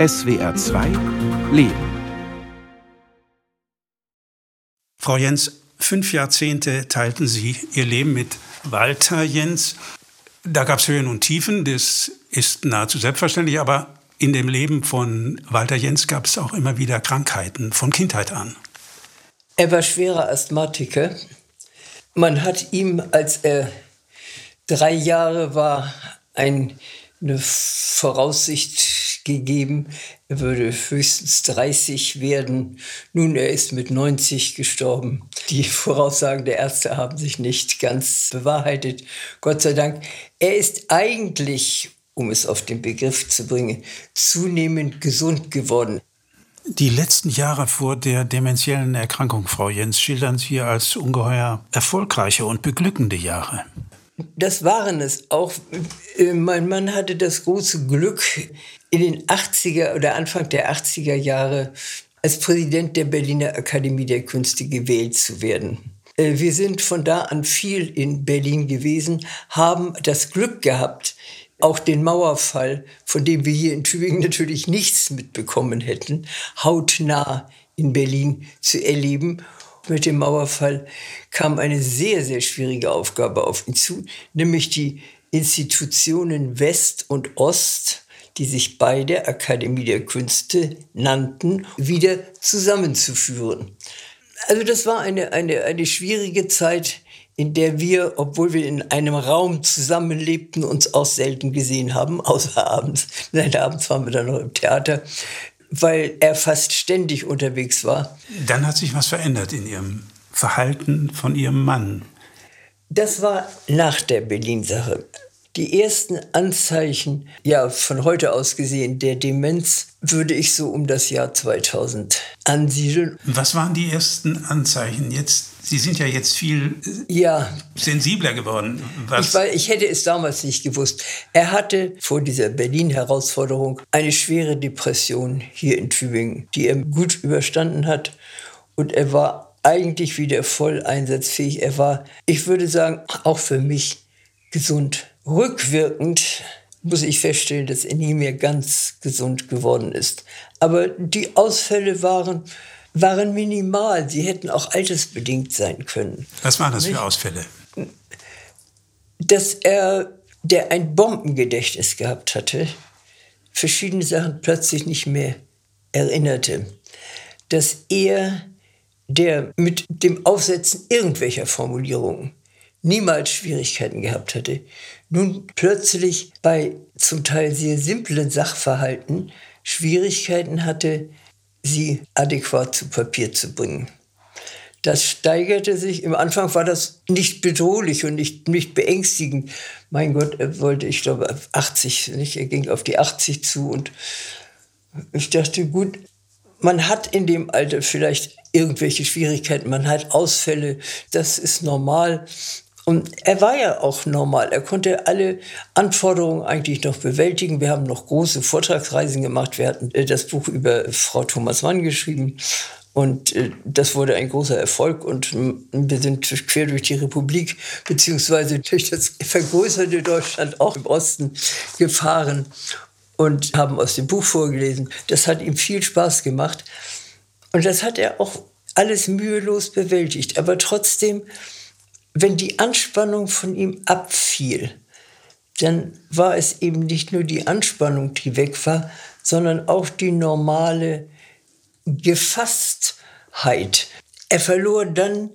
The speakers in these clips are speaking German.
SWR 2 Leben. Frau Jens, fünf Jahrzehnte teilten Sie Ihr Leben mit Walter Jens. Da gab es Höhen und Tiefen, das ist nahezu selbstverständlich, aber in dem Leben von Walter Jens gab es auch immer wieder Krankheiten von Kindheit an. Er war schwerer Asthmatiker. Man hat ihm, als er drei Jahre war, ein, eine Voraussicht gegeben, er würde höchstens 30 werden. Nun, er ist mit 90 gestorben. Die Voraussagen der Ärzte haben sich nicht ganz bewahrheitet, Gott sei Dank. Er ist eigentlich um es auf den Begriff zu bringen, zunehmend gesund geworden. Die letzten Jahre vor der dementiellen Erkrankung, Frau Jens, schildern Sie als ungeheuer erfolgreiche und beglückende Jahre. Das waren es auch. Äh, mein Mann hatte das große Glück, in den 80er oder Anfang der 80er Jahre als Präsident der Berliner Akademie der Künste gewählt zu werden. Äh, wir sind von da an viel in Berlin gewesen, haben das Glück gehabt, auch den Mauerfall, von dem wir hier in Tübingen natürlich nichts mitbekommen hätten, hautnah in Berlin zu erleben. Mit dem Mauerfall kam eine sehr, sehr schwierige Aufgabe auf ihn zu, nämlich die Institutionen West und Ost, die sich beide Akademie der Künste nannten, wieder zusammenzuführen. Also das war eine, eine, eine schwierige Zeit, in der wir, obwohl wir in einem Raum zusammenlebten, uns auch selten gesehen haben, außer abends. Nein, abends waren wir dann noch im Theater, weil er fast ständig unterwegs war. Dann hat sich was verändert in Ihrem Verhalten von Ihrem Mann. Das war nach der Berlin-Sache. Die ersten Anzeichen, ja, von heute aus gesehen, der Demenz würde ich so um das Jahr 2000 ansiedeln. Was waren die ersten Anzeichen? Jetzt Sie sind ja jetzt viel ja. sensibler geworden. Ich, weil, ich hätte es damals nicht gewusst. Er hatte vor dieser Berlin-Herausforderung eine schwere Depression hier in Tübingen, die er gut überstanden hat. Und er war eigentlich wieder voll einsatzfähig. Er war, ich würde sagen, auch für mich gesund. Rückwirkend muss ich feststellen, dass er nie mehr ganz gesund geworden ist. Aber die Ausfälle waren waren minimal. Sie hätten auch altersbedingt sein können. Was waren das für Ausfälle? Dass er, der ein Bombengedächtnis gehabt hatte, verschiedene Sachen plötzlich nicht mehr erinnerte. Dass er, der mit dem Aufsetzen irgendwelcher Formulierungen niemals Schwierigkeiten gehabt hatte, nun plötzlich bei zum Teil sehr simplen Sachverhalten Schwierigkeiten hatte, sie adäquat zu Papier zu bringen. Das steigerte sich. Im Anfang war das nicht bedrohlich und nicht, nicht beängstigend. Mein Gott, er wollte, ich glaube, 80, nicht? er ging auf die 80 zu und ich dachte, gut, man hat in dem Alter vielleicht irgendwelche Schwierigkeiten, man hat Ausfälle, das ist normal. Und er war ja auch normal. Er konnte alle Anforderungen eigentlich noch bewältigen. Wir haben noch große Vortragsreisen gemacht. Wir hatten äh, das Buch über Frau Thomas Mann geschrieben. Und äh, das wurde ein großer Erfolg und wir sind quer durch die Republik beziehungsweise durch das vergrößerte Deutschland auch im Osten gefahren und haben aus dem Buch vorgelesen. Das hat ihm viel Spaß gemacht und das hat er auch alles mühelos bewältigt. Aber trotzdem wenn die Anspannung von ihm abfiel, dann war es eben nicht nur die Anspannung, die weg war, sondern auch die normale Gefasstheit. Er verlor dann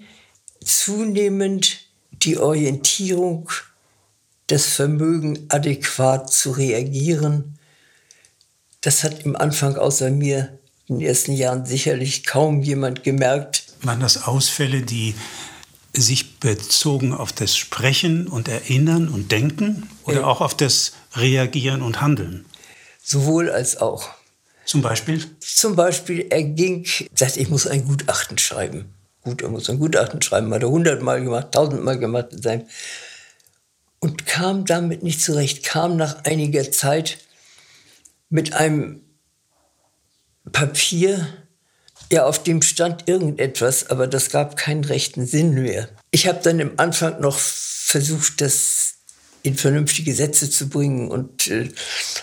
zunehmend die Orientierung, das Vermögen, adäquat zu reagieren. Das hat im Anfang außer mir in den ersten Jahren sicherlich kaum jemand gemerkt. Waren das Ausfälle, die sich bezogen auf das Sprechen und Erinnern und Denken oder ja. auch auf das Reagieren und Handeln? Sowohl als auch. Zum Beispiel? Zum Beispiel, er ging, sagte, ich muss ein Gutachten schreiben. Gut, er muss ein Gutachten schreiben, hat er hundertmal gemacht, tausendmal gemacht in seinem. Und kam damit nicht zurecht, kam nach einiger Zeit mit einem Papier, ja, auf dem stand irgendetwas, aber das gab keinen rechten Sinn mehr. Ich habe dann im Anfang noch versucht, das in vernünftige Sätze zu bringen und äh,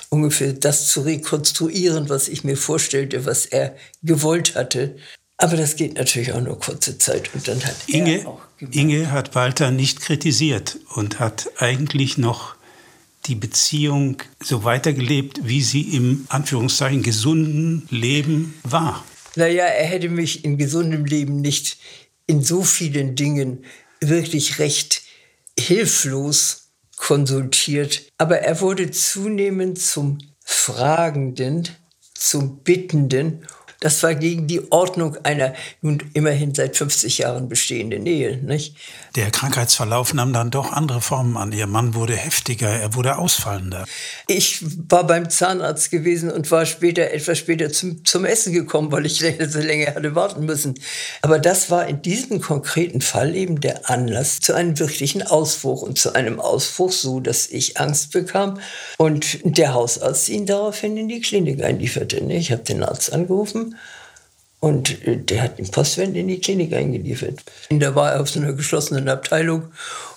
ungefähr das zu rekonstruieren, was ich mir vorstellte, was er gewollt hatte. Aber das geht natürlich auch nur kurze Zeit. Und dann hat Inge, Inge hat Walter nicht kritisiert und hat eigentlich noch die Beziehung so weitergelebt, wie sie im Anführungszeichen gesunden Leben war. Naja, er hätte mich in gesundem Leben nicht in so vielen Dingen wirklich recht hilflos konsultiert. Aber er wurde zunehmend zum Fragenden, zum Bittenden das war gegen die Ordnung einer nun immerhin seit 50 Jahren bestehenden Ehe. Nicht? Der Krankheitsverlauf nahm dann doch andere Formen an. Ihr Mann wurde heftiger, er wurde ausfallender. Ich war beim Zahnarzt gewesen und war später, etwas später zum, zum Essen gekommen, weil ich so länger hatte warten müssen. Aber das war in diesem konkreten Fall eben der Anlass zu einem wirklichen Ausbruch und zu einem Ausbruch so, dass ich Angst bekam und der Hausarzt ihn daraufhin in die Klinik einlieferte. Ich habe den Arzt angerufen und äh, der hat den Postwend in die Klinik eingeliefert. Da war er auf so einer geschlossenen Abteilung.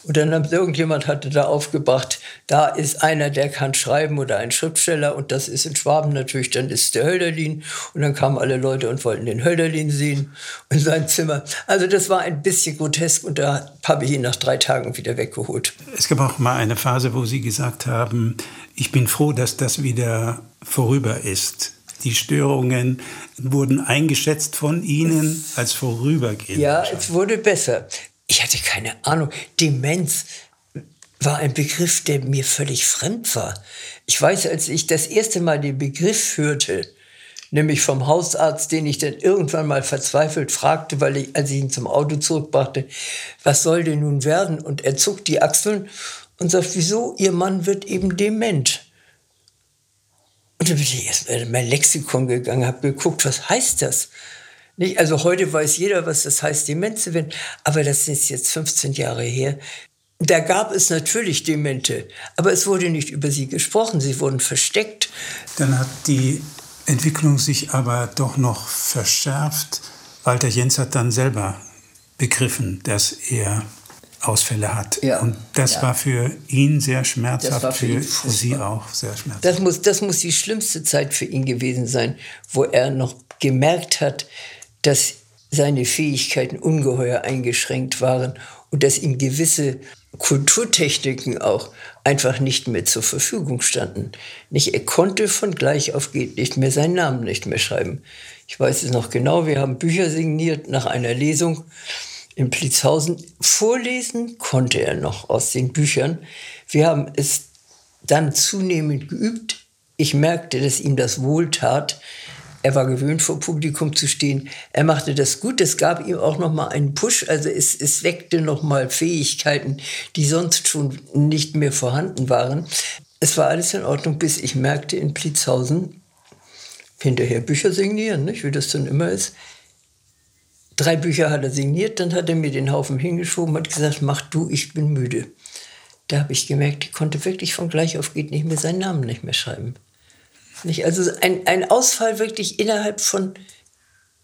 Und dann hat irgendjemand hatte da aufgebracht, da ist einer, der kann schreiben oder ein Schriftsteller. Und das ist in Schwaben natürlich, dann ist der Hölderlin. Und dann kamen alle Leute und wollten den Hölderlin sehen in sein Zimmer. Also das war ein bisschen grotesk. Und da habe ich ihn nach drei Tagen wieder weggeholt. Es gab auch mal eine Phase, wo Sie gesagt haben, ich bin froh, dass das wieder vorüber ist die Störungen wurden eingeschätzt von Ihnen als vorübergehend. Ja, es wurde besser. Ich hatte keine Ahnung. Demenz war ein Begriff, der mir völlig fremd war. Ich weiß, als ich das erste Mal den Begriff hörte, nämlich vom Hausarzt, den ich dann irgendwann mal verzweifelt fragte, weil ich, als ich ihn zum Auto zurückbrachte, was soll denn nun werden? Und er zuckt die Achseln und sagt, wieso? Ihr Mann wird eben dement. Und dann bin ich erst mal in mein Lexikon gegangen, habe geguckt, was heißt das? Nicht? Also heute weiß jeder, was das heißt, Demenz zu werden. Aber das ist jetzt 15 Jahre her. Da gab es natürlich Demente, aber es wurde nicht über sie gesprochen, sie wurden versteckt. Dann hat die Entwicklung sich aber doch noch verschärft. Walter Jens hat dann selber begriffen, dass er Ausfälle hat. Ja. Und das ja. war für ihn sehr schmerzhaft, für, für Sie auch sehr schmerzhaft. Das muss, das muss die schlimmste Zeit für ihn gewesen sein, wo er noch gemerkt hat, dass seine Fähigkeiten ungeheuer eingeschränkt waren und dass ihm gewisse Kulturtechniken auch einfach nicht mehr zur Verfügung standen. Nicht, er konnte von gleich auf geht nicht mehr seinen Namen nicht mehr schreiben. Ich weiß es noch genau, wir haben Bücher signiert nach einer Lesung in Plitzhausen. Vorlesen konnte er noch aus den Büchern. Wir haben es dann zunehmend geübt. Ich merkte, dass ihm das wohltat. Er war gewöhnt, vor Publikum zu stehen. Er machte das gut. Es gab ihm auch noch mal einen Push. Also es, es weckte noch mal Fähigkeiten, die sonst schon nicht mehr vorhanden waren. Es war alles in Ordnung, bis ich merkte in Plitzhausen, hinterher Bücher signieren, nicht? wie das dann immer ist. Drei Bücher hat er signiert, dann hat er mir den Haufen hingeschoben und gesagt, mach du, ich bin müde. Da habe ich gemerkt, ich konnte wirklich von gleich auf geht nicht mehr seinen Namen nicht mehr schreiben. Nicht? Also ein, ein Ausfall wirklich innerhalb von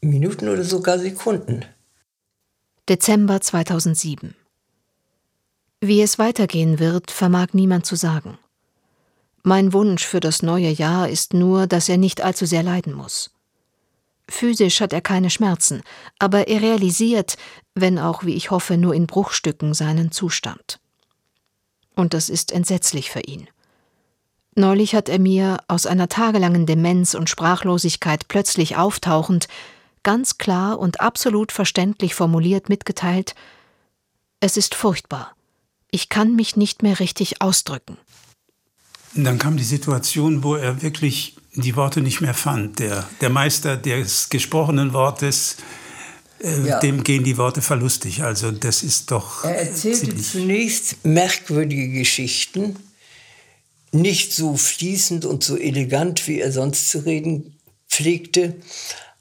Minuten oder sogar Sekunden. Dezember 2007. Wie es weitergehen wird, vermag niemand zu sagen. Mein Wunsch für das neue Jahr ist nur, dass er nicht allzu sehr leiden muss. Physisch hat er keine Schmerzen, aber er realisiert, wenn auch, wie ich hoffe, nur in Bruchstücken seinen Zustand. Und das ist entsetzlich für ihn. Neulich hat er mir, aus einer tagelangen Demenz und Sprachlosigkeit plötzlich auftauchend, ganz klar und absolut verständlich formuliert mitgeteilt Es ist furchtbar. Ich kann mich nicht mehr richtig ausdrücken. Dann kam die Situation, wo er wirklich die Worte nicht mehr fand. Der, der Meister des gesprochenen Wortes, äh, ja. dem gehen die Worte verlustig. Also das ist doch. Er erzählte zunächst merkwürdige Geschichten, nicht so fließend und so elegant, wie er sonst zu reden pflegte,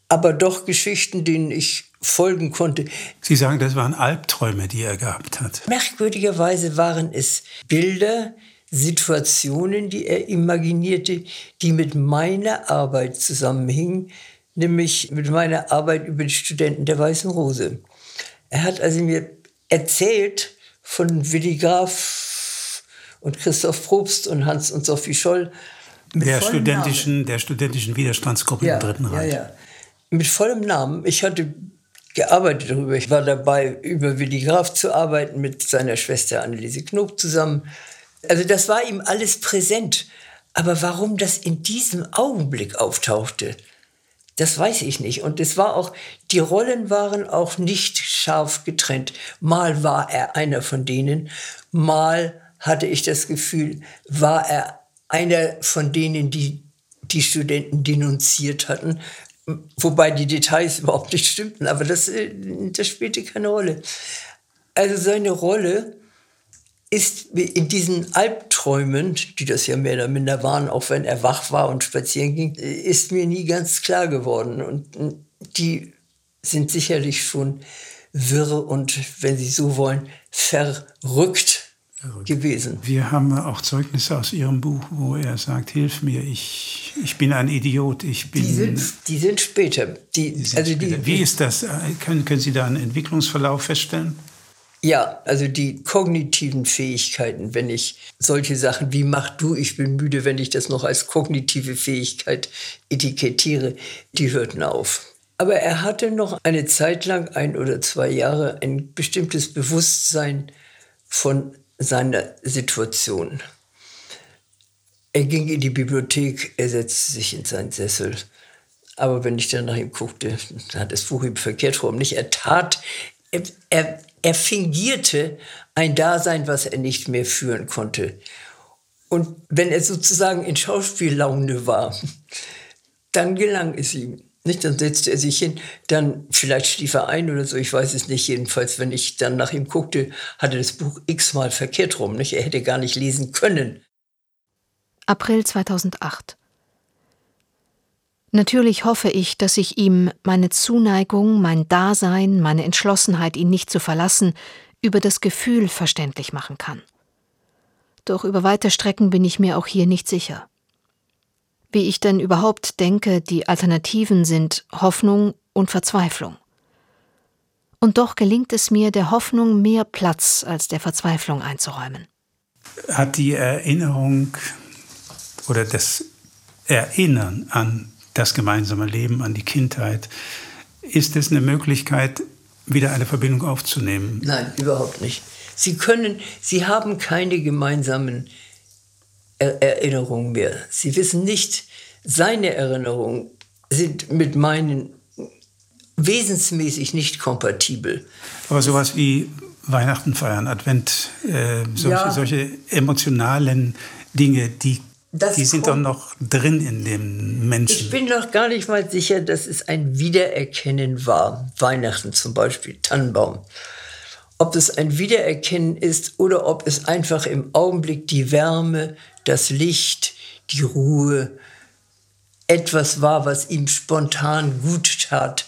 aber doch Geschichten, denen ich folgen konnte. Sie sagen, das waren Albträume, die er gehabt hat. Merkwürdigerweise waren es Bilder, Situationen, die er imaginierte, die mit meiner Arbeit zusammenhingen, nämlich mit meiner Arbeit über die Studenten der Weißen Rose. Er hat also mir erzählt von Willi Graf und Christoph Probst und Hans und Sophie Scholl. Der studentischen, der studentischen Widerstandsgruppe ja, im Dritten Reich. Ja, ja. Mit vollem Namen. Ich hatte gearbeitet darüber. Ich war dabei, über Willi Graf zu arbeiten, mit seiner Schwester Anneliese Knob zusammen. Also das war ihm alles präsent. Aber warum das in diesem Augenblick auftauchte, das weiß ich nicht. Und es war auch, die Rollen waren auch nicht scharf getrennt. Mal war er einer von denen, mal hatte ich das Gefühl, war er einer von denen, die die Studenten denunziert hatten, wobei die Details überhaupt nicht stimmten, aber das, äh, das spielte keine Rolle. Also seine Rolle ist in diesen Albträumen, die das ja mehr oder minder waren, auch wenn er wach war und spazieren ging, ist mir nie ganz klar geworden. Und die sind sicherlich schon wirr und, wenn Sie so wollen, verrückt gewesen. Wir haben auch Zeugnisse aus Ihrem Buch, wo er sagt, hilf mir, ich, ich bin ein Idiot, ich bin... Die sind, die sind später. Die, die sind also später. Die, Wie ist das? Können, können Sie da einen Entwicklungsverlauf feststellen? Ja, also die kognitiven Fähigkeiten, wenn ich solche Sachen wie mach du, ich bin müde, wenn ich das noch als kognitive Fähigkeit etikettiere, die hörten auf. Aber er hatte noch eine Zeit lang, ein oder zwei Jahre, ein bestimmtes Bewusstsein von seiner Situation. Er ging in die Bibliothek, er setzte sich in seinen Sessel. Aber wenn ich dann nach ihm guckte, hat das Buch ihm verkehrt rum nicht. Er tat, er, er, er fingierte ein Dasein, was er nicht mehr führen konnte. Und wenn er sozusagen in Schauspiellaune war, dann gelang es ihm. Nicht, dann setzte er sich hin, dann vielleicht schlief er ein oder so, ich weiß es nicht. Jedenfalls, wenn ich dann nach ihm guckte, hatte das Buch x-mal verkehrt rum. Nicht? Er hätte gar nicht lesen können. April 2008. Natürlich hoffe ich, dass ich ihm meine Zuneigung, mein Dasein, meine Entschlossenheit, ihn nicht zu verlassen, über das Gefühl verständlich machen kann. Doch über weite Strecken bin ich mir auch hier nicht sicher. Wie ich denn überhaupt denke, die Alternativen sind Hoffnung und Verzweiflung. Und doch gelingt es mir, der Hoffnung mehr Platz als der Verzweiflung einzuräumen. Hat die Erinnerung oder das Erinnern an das gemeinsame Leben, an die Kindheit. Ist es eine Möglichkeit, wieder eine Verbindung aufzunehmen? Nein, überhaupt nicht. Sie können, Sie haben keine gemeinsamen er Erinnerungen mehr. Sie wissen nicht, seine Erinnerungen sind mit meinen wesensmäßig nicht kompatibel. Aber sowas wie Weihnachten feiern, Advent, äh, solche, ja. solche emotionalen Dinge, die das die sind doch noch drin in dem Menschen. Ich bin noch gar nicht mal sicher, dass es ein Wiedererkennen war. Weihnachten zum Beispiel, Tannenbaum. Ob es ein Wiedererkennen ist oder ob es einfach im Augenblick die Wärme, das Licht, die Ruhe, etwas war, was ihm spontan gut tat,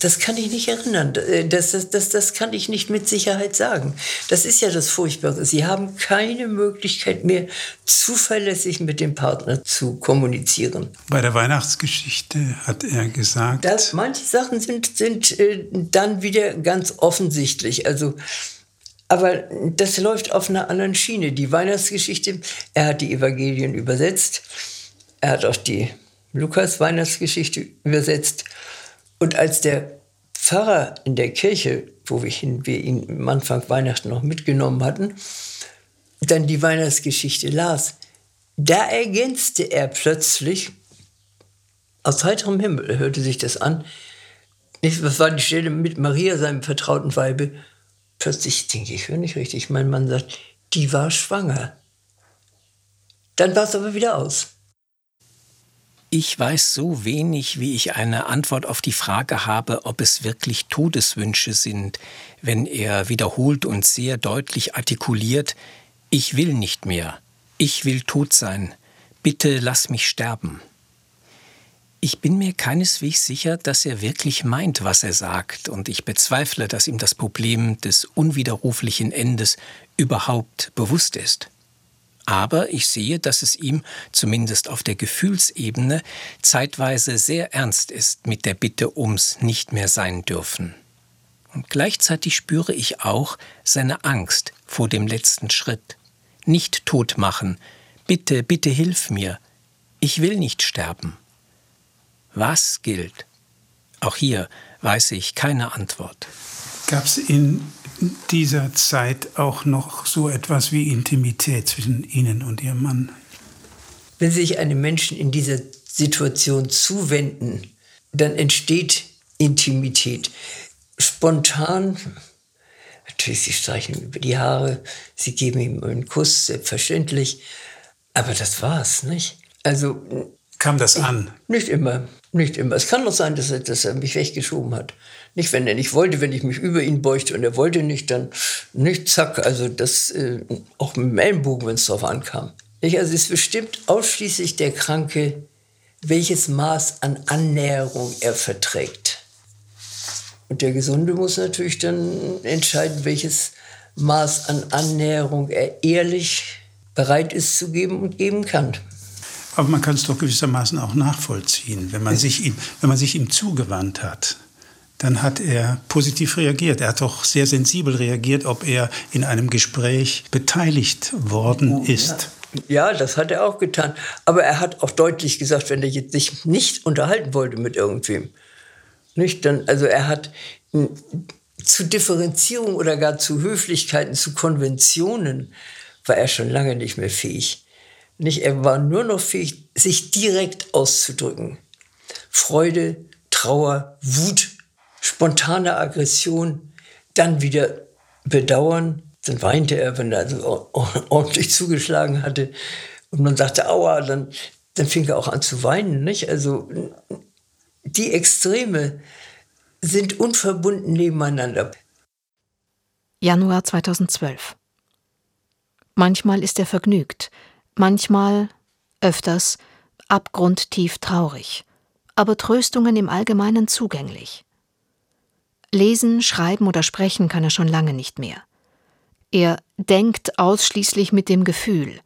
das kann ich nicht erinnern. Äh, das, das, das, das kann ich nicht mit Sicherheit sagen. Das ist ja das Furchtbare. Sie haben keine Möglichkeit mehr, zuverlässig mit dem Partner zu kommunizieren. Bei der Weihnachtsgeschichte hat er gesagt. Das, manche Sachen sind, sind äh, dann wieder ganz offensichtlich. Also, aber das läuft auf einer anderen Schiene. Die Weihnachtsgeschichte, er hat die Evangelien übersetzt. Er hat auch die Lukas-Weihnachtsgeschichte übersetzt. Und als der Pfarrer in der Kirche, wo wir, ihn am Anfang Weihnachten noch mitgenommen hatten, dann die Weihnachtsgeschichte las, da ergänzte er plötzlich, aus heiterem Himmel hörte sich das an, was war die Stelle mit Maria, seinem vertrauten Weibe, plötzlich denke ich, höre nicht richtig, mein Mann sagt, die war schwanger. Dann war es aber wieder aus. Ich weiß so wenig, wie ich eine Antwort auf die Frage habe, ob es wirklich Todeswünsche sind, wenn er wiederholt und sehr deutlich artikuliert, ich will nicht mehr, ich will tot sein, bitte lass mich sterben. Ich bin mir keineswegs sicher, dass er wirklich meint, was er sagt, und ich bezweifle, dass ihm das Problem des unwiderruflichen Endes überhaupt bewusst ist. Aber ich sehe, dass es ihm, zumindest auf der Gefühlsebene, zeitweise sehr ernst ist mit der Bitte ums nicht mehr sein dürfen. Und gleichzeitig spüre ich auch seine Angst vor dem letzten Schritt, nicht tot machen. Bitte, bitte hilf mir. Ich will nicht sterben. Was gilt? Auch hier weiß ich keine Antwort. Gab es in dieser Zeit auch noch so etwas wie Intimität zwischen Ihnen und Ihrem Mann? Wenn sich einem Menschen in dieser Situation zuwenden, dann entsteht Intimität. Spontan, natürlich, sie streichen ihm über die Haare, sie geben ihm einen Kuss, selbstverständlich. Aber das war's, nicht? Also. Kam das an? Nicht immer, nicht immer. Es kann doch sein, dass er, dass er mich weggeschoben hat. Nicht, wenn er nicht wollte, wenn ich mich über ihn beugte und er wollte nicht, dann nicht zack. Also das äh, auch mit dem Ellenbogen, wenn es darauf ankam. Nicht? Also es bestimmt ausschließlich der Kranke, welches Maß an Annäherung er verträgt. Und der Gesunde muss natürlich dann entscheiden, welches Maß an Annäherung er ehrlich bereit ist zu geben und geben kann. Aber man kann es doch gewissermaßen auch nachvollziehen, wenn man sich ihm, wenn man sich ihm zugewandt hat dann hat er positiv reagiert. Er hat auch sehr sensibel reagiert, ob er in einem Gespräch beteiligt worden ist. Ja. ja. das hat er auch getan. Aber er hat auch deutlich gesagt, wenn er jetzt sich nicht unterhalten wollte mit irgendwem, nicht, dann, also er hat zu Differenzierung oder gar zu Höflichkeiten, zu Konventionen, war er schon lange nicht mehr fähig. Nicht, er war nur noch fähig, sich direkt auszudrücken. Freude, Trauer, Wut, spontane Aggression, dann wieder Bedauern. Dann weinte er, wenn er ordentlich zugeschlagen hatte. Und man sagte, aua, dann, dann fing er auch an zu weinen. Nicht? Also die Extreme sind unverbunden nebeneinander. Januar 2012. Manchmal ist er vergnügt, manchmal, öfters, abgrundtief traurig, aber Tröstungen im Allgemeinen zugänglich. Lesen, schreiben oder sprechen kann er schon lange nicht mehr. Er denkt ausschließlich mit dem Gefühl,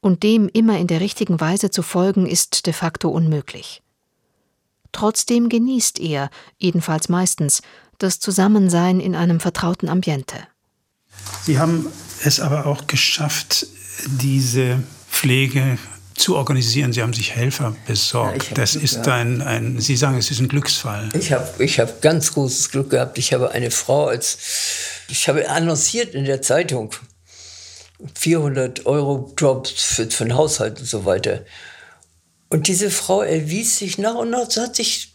und dem immer in der richtigen Weise zu folgen, ist de facto unmöglich. Trotzdem genießt er, jedenfalls meistens, das Zusammensein in einem vertrauten Ambiente. Sie haben es aber auch geschafft, diese Pflege zu organisieren. Sie haben sich Helfer besorgt. Ja, das Glück ist ein, ein, Sie sagen, es ist ein Glücksfall. Ich habe ich hab ganz großes Glück gehabt. Ich habe eine Frau als, ich habe annonciert in der Zeitung, 400 Euro Jobs für, für den Haushalt und so weiter. Und diese Frau erwies sich nach und nach, sie hat sich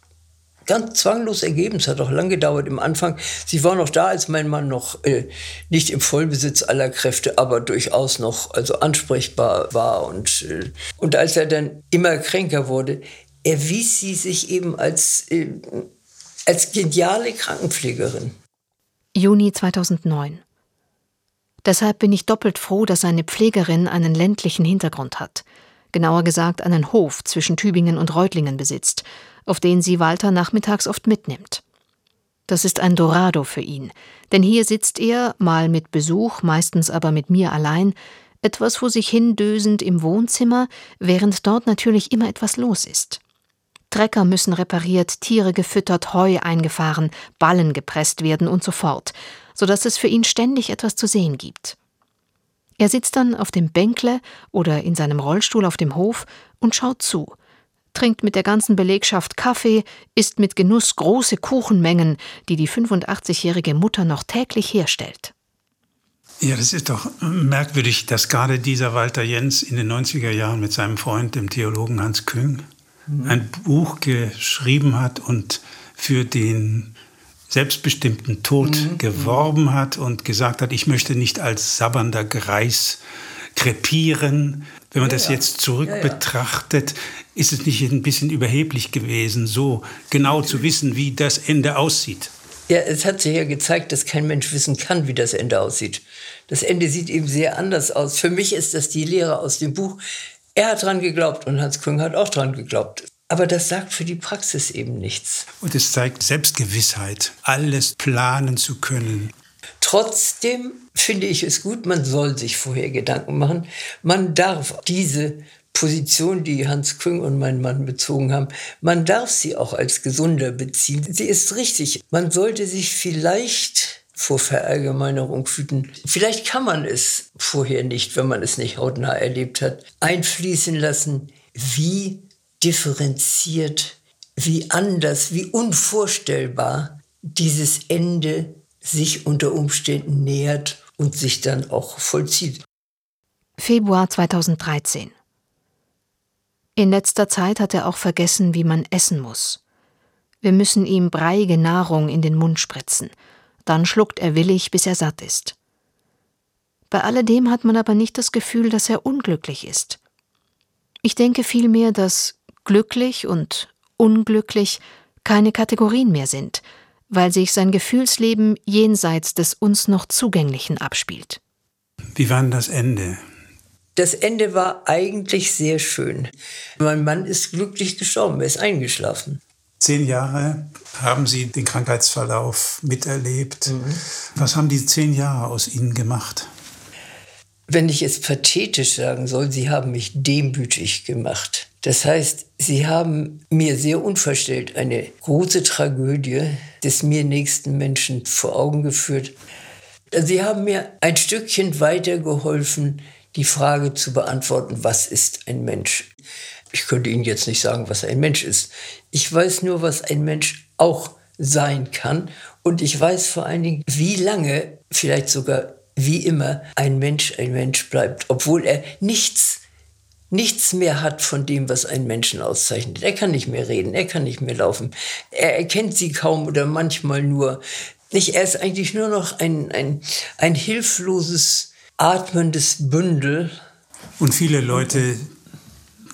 ganz zwanglos ergeben. Es hat auch lange gedauert im Anfang. Sie war noch da, als mein Mann noch äh, nicht im Vollbesitz aller Kräfte, aber durchaus noch also ansprechbar war. Und, äh, und als er dann immer kränker wurde, erwies sie sich eben als, äh, als geniale Krankenpflegerin. Juni 2009. Deshalb bin ich doppelt froh, dass eine Pflegerin einen ländlichen Hintergrund hat. Genauer gesagt einen Hof zwischen Tübingen und Reutlingen besitzt auf den sie Walter nachmittags oft mitnimmt. Das ist ein Dorado für ihn, denn hier sitzt er, mal mit Besuch, meistens aber mit mir allein, etwas vor sich hindösend im Wohnzimmer, während dort natürlich immer etwas los ist. Trecker müssen repariert, Tiere gefüttert, Heu eingefahren, Ballen gepresst werden und so fort, so dass es für ihn ständig etwas zu sehen gibt. Er sitzt dann auf dem Bänkle oder in seinem Rollstuhl auf dem Hof und schaut zu, trinkt mit der ganzen Belegschaft Kaffee, isst mit Genuss große Kuchenmengen, die die 85-jährige Mutter noch täglich herstellt. Ja, das ist doch merkwürdig, dass gerade dieser Walter Jens in den 90er Jahren mit seinem Freund, dem Theologen Hans Küng, mhm. ein Buch geschrieben hat und für den selbstbestimmten Tod mhm. geworben hat und gesagt hat, ich möchte nicht als sabbernder Greis krepieren. Wenn man ja, das jetzt zurück ja, ja. betrachtet, ist es nicht ein bisschen überheblich gewesen, so genau zu wissen, wie das Ende aussieht? Ja, es hat sich ja gezeigt, dass kein Mensch wissen kann, wie das Ende aussieht. Das Ende sieht eben sehr anders aus. Für mich ist das die Lehre aus dem Buch. Er hat dran geglaubt und Hans Küng hat auch dran geglaubt. Aber das sagt für die Praxis eben nichts. Und es zeigt Selbstgewissheit, alles planen zu können. Trotzdem finde ich es gut, man soll sich vorher Gedanken machen. Man darf diese Position, die Hans Küng und mein Mann bezogen haben, man darf sie auch als gesunder beziehen. Sie ist richtig. Man sollte sich vielleicht vor Verallgemeinerung hüten. Vielleicht kann man es vorher nicht, wenn man es nicht hautnah erlebt hat, einfließen lassen, wie differenziert, wie anders, wie unvorstellbar dieses Ende sich unter Umständen nähert und sich dann auch vollzieht. Februar 2013 In letzter Zeit hat er auch vergessen, wie man essen muss. Wir müssen ihm breiige Nahrung in den Mund spritzen. Dann schluckt er willig, bis er satt ist. Bei alledem hat man aber nicht das Gefühl, dass er unglücklich ist. Ich denke vielmehr, dass glücklich und unglücklich keine Kategorien mehr sind, weil sich sein Gefühlsleben jenseits des uns noch Zugänglichen abspielt. Wie war denn das Ende? Das Ende war eigentlich sehr schön. Mein Mann ist glücklich gestorben, er ist eingeschlafen. Zehn Jahre haben Sie den Krankheitsverlauf miterlebt. Mhm. Was haben die zehn Jahre aus Ihnen gemacht? Wenn ich es pathetisch sagen soll, sie haben mich demütig gemacht. Das heißt, sie haben mir sehr unverstellt eine große Tragödie des mir nächsten Menschen vor Augen geführt. Sie haben mir ein Stückchen weitergeholfen, die Frage zu beantworten, was ist ein Mensch? Ich könnte Ihnen jetzt nicht sagen, was ein Mensch ist. Ich weiß nur, was ein Mensch auch sein kann. Und ich weiß vor allen Dingen, wie lange, vielleicht sogar wie immer ein Mensch ein Mensch bleibt, obwohl er nichts, nichts mehr hat von dem, was einen Menschen auszeichnet. Er kann nicht mehr reden, er kann nicht mehr laufen. Er erkennt sie kaum oder manchmal nur. Nicht, er ist eigentlich nur noch ein, ein, ein hilfloses, atmendes Bündel. Und viele Leute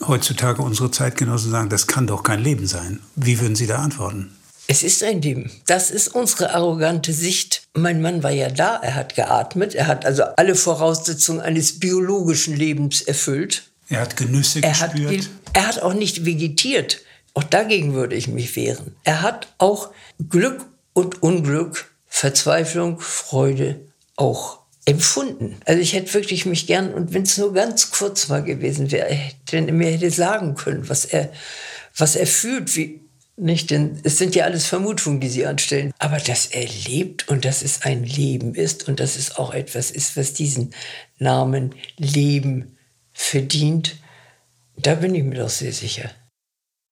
heutzutage, unsere Zeitgenossen sagen, das kann doch kein Leben sein. Wie würden Sie da antworten? Es ist ein Leben. Das ist unsere arrogante Sicht. Mein Mann war ja da, er hat geatmet, er hat also alle Voraussetzungen eines biologischen Lebens erfüllt. Er hat Genüsse er gespürt. Hat er hat auch nicht vegetiert. Auch dagegen würde ich mich wehren. Er hat auch Glück und Unglück, Verzweiflung, Freude auch empfunden. Also ich hätte wirklich mich gern, und wenn es nur ganz kurz mal gewesen wäre, wenn er mir hätte sagen können, was er, was er fühlt, wie, nicht, denn es sind ja alles Vermutungen, die sie anstellen. Aber dass er lebt und dass es ein Leben ist und dass es auch etwas ist, was diesen Namen Leben verdient, da bin ich mir doch sehr sicher.